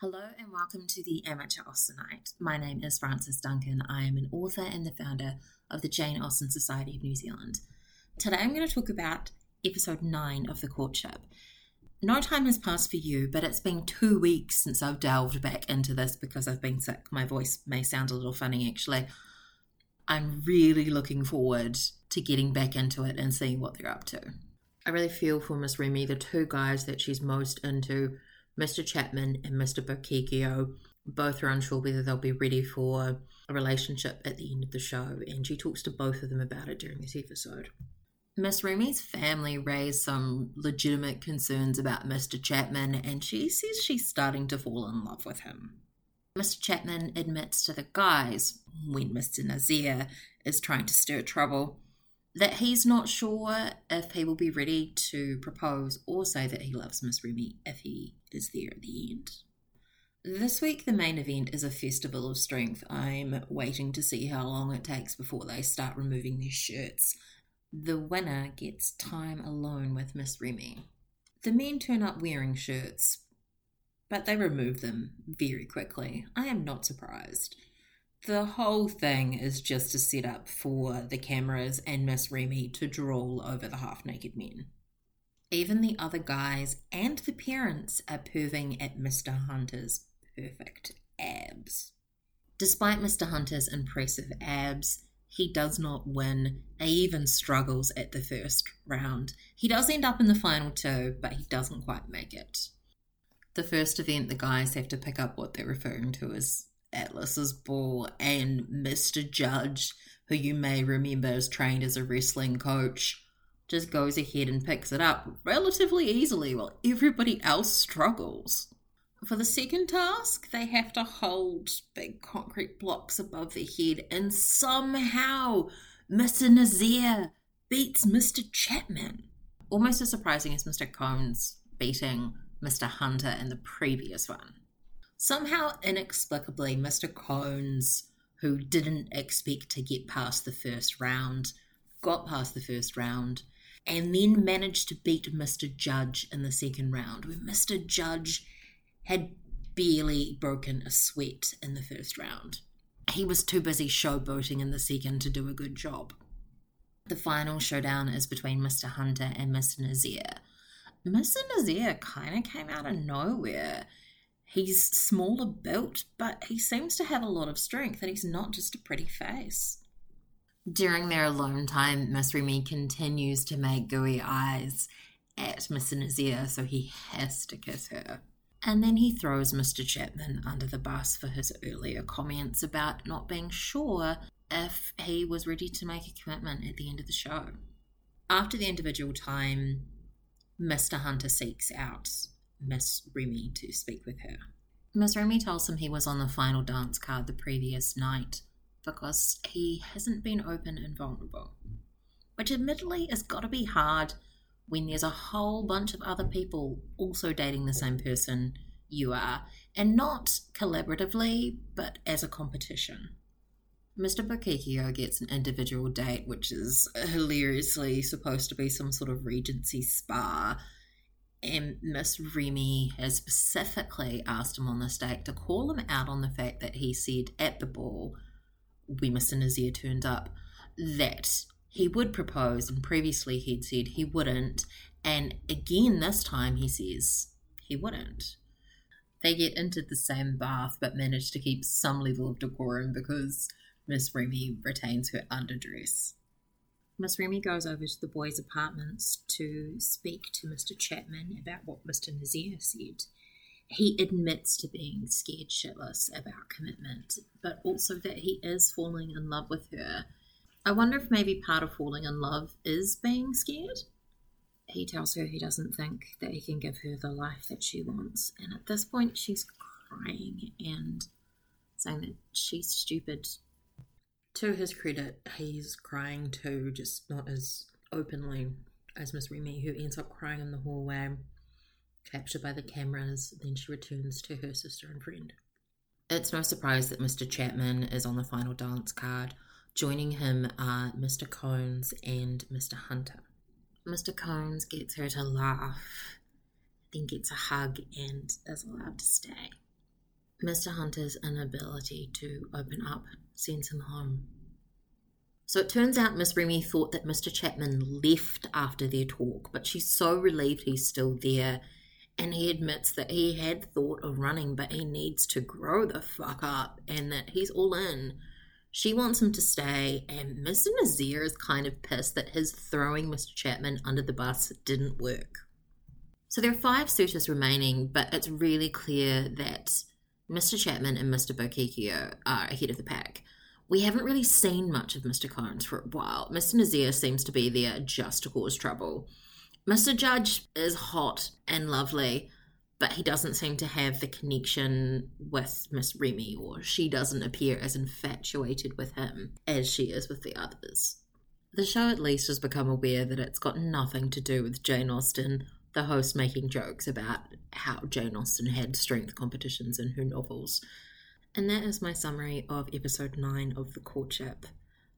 Hello and welcome to the Amateur Austenite. My name is Frances Duncan. I am an author and the founder of the Jane Austen Society of New Zealand. Today I'm going to talk about episode 9 of The Courtship. No time has passed for you, but it's been two weeks since I've delved back into this because I've been sick. My voice may sound a little funny actually. I'm really looking forward to getting back into it and seeing what they're up to. I really feel for Miss Remy, the two guys that she's most into Mr. Chapman and Mr. Bokeikio both are unsure whether they'll be ready for a relationship at the end of the show, and she talks to both of them about it during this episode. Miss Remy's family raised some legitimate concerns about Mr. Chapman, and she says she's starting to fall in love with him. Mr. Chapman admits to the guys, when Mr. Nazir is trying to stir trouble, that he's not sure if he will be ready to propose or say that he loves Miss Remy if he is there at the end. This week, the main event is a festival of strength. I'm waiting to see how long it takes before they start removing their shirts. The winner gets time alone with Miss Remy. The men turn up wearing shirts, but they remove them very quickly. I am not surprised. The whole thing is just a setup for the cameras and Miss Remy to drool over the half naked men. Even the other guys and the parents are perving at Mr. Hunter's perfect abs. Despite Mr. Hunter's impressive abs, he does not win. He even struggles at the first round. He does end up in the final two, but he doesn't quite make it. The first event, the guys have to pick up what they're referring to as Atlas's ball, and Mr. Judge, who you may remember is trained as a wrestling coach, just goes ahead and picks it up relatively easily while everybody else struggles. For the second task, they have to hold big concrete blocks above their head, and somehow Mr. Nazir beats Mr. Chapman. Almost as surprising as Mr. Cones beating Mr. Hunter in the previous one. Somehow, inexplicably, Mr. Cones, who didn't expect to get past the first round, got past the first round, and then managed to beat Mr. Judge in the second round, where Mr. Judge had barely broken a sweat in the first round. He was too busy showboating in the second to do a good job. The final showdown is between Mr. Hunter and Mr. Nazir. Mr. Nazir kind of came out of nowhere. He's smaller built, but he seems to have a lot of strength and he's not just a pretty face. During their alone time, Miss continues to make gooey eyes at. Nazir, so he has to kiss her. And then he throws Mr. Chapman under the bus for his earlier comments about not being sure if he was ready to make a commitment at the end of the show. After the individual time, Mr. Hunter seeks out Miss Remy to speak with her. Miss Remy tells him he was on the final dance card the previous night because he hasn't been open and vulnerable. Which admittedly has got to be hard when there's a whole bunch of other people also dating the same person you are, and not collaboratively, but as a competition. Mr. Bokeikio gets an individual date, which is hilariously supposed to be some sort of Regency spa and Miss Remy has specifically asked him on this date to call him out on the fact that he said at the ball, when Mr. Nazir turned up, that he would propose, and previously he'd said he wouldn't, and again this time he says he wouldn't. They get into the same bath but manage to keep some level of decorum because Miss Remy retains her underdress. Miss Remy goes over to the boys' apartments to speak to Mr. Chapman about what Mr. Nazir said. He admits to being scared shitless about commitment, but also that he is falling in love with her. I wonder if maybe part of falling in love is being scared. He tells her he doesn't think that he can give her the life that she wants, and at this point, she's crying and saying that she's stupid to his credit, he's crying too, just not as openly as Miss Remy, who ends up crying in the hallway, captured by the cameras. Then she returns to her sister and friend. It's no surprise that Mr. Chapman is on the final dance card. Joining him are Mr. Cones and Mr. Hunter. Mr. Cones gets her to laugh, then gets a hug and is allowed to stay. Mr. Hunter's inability to open up sends him home. So it turns out Miss Remy thought that Mr. Chapman left after their talk, but she's so relieved he's still there. And he admits that he had thought of running, but he needs to grow the fuck up and that he's all in. She wants him to stay, and Mr. Nazir is kind of pissed that his throwing Mr. Chapman under the bus didn't work. So there are five suitors remaining, but it's really clear that Mr. Chapman and Mr. Bokeikio are ahead of the pack. We haven't really seen much of Mr. Cones for a while. Mr. Nazir seems to be there just to cause trouble. Mr. Judge is hot and lovely, but he doesn't seem to have the connection with Miss Remy, or she doesn't appear as infatuated with him as she is with the others. The show at least has become aware that it's got nothing to do with Jane Austen, the host making jokes about how Jane Austen had strength competitions in her novels. And that is my summary of episode 9 of The Courtship.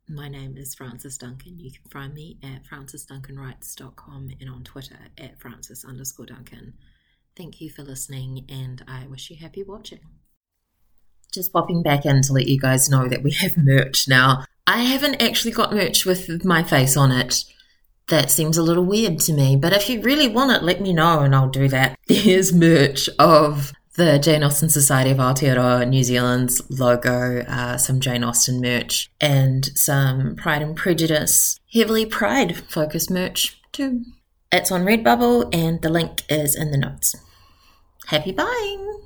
My name is Frances Duncan. You can find me at francesduncanwrites.com and on Twitter at frances underscore Duncan. Thank you for listening and I wish you happy watching. Just popping back in to let you guys know that we have merch now. I haven't actually got merch with my face on it. That seems a little weird to me, but if you really want it, let me know and I'll do that. There's merch of the Jane Austen Society of Aotearoa New Zealand's logo, uh, some Jane Austen merch, and some Pride and Prejudice, heavily Pride focused merch too. It's on Redbubble, and the link is in the notes. Happy buying!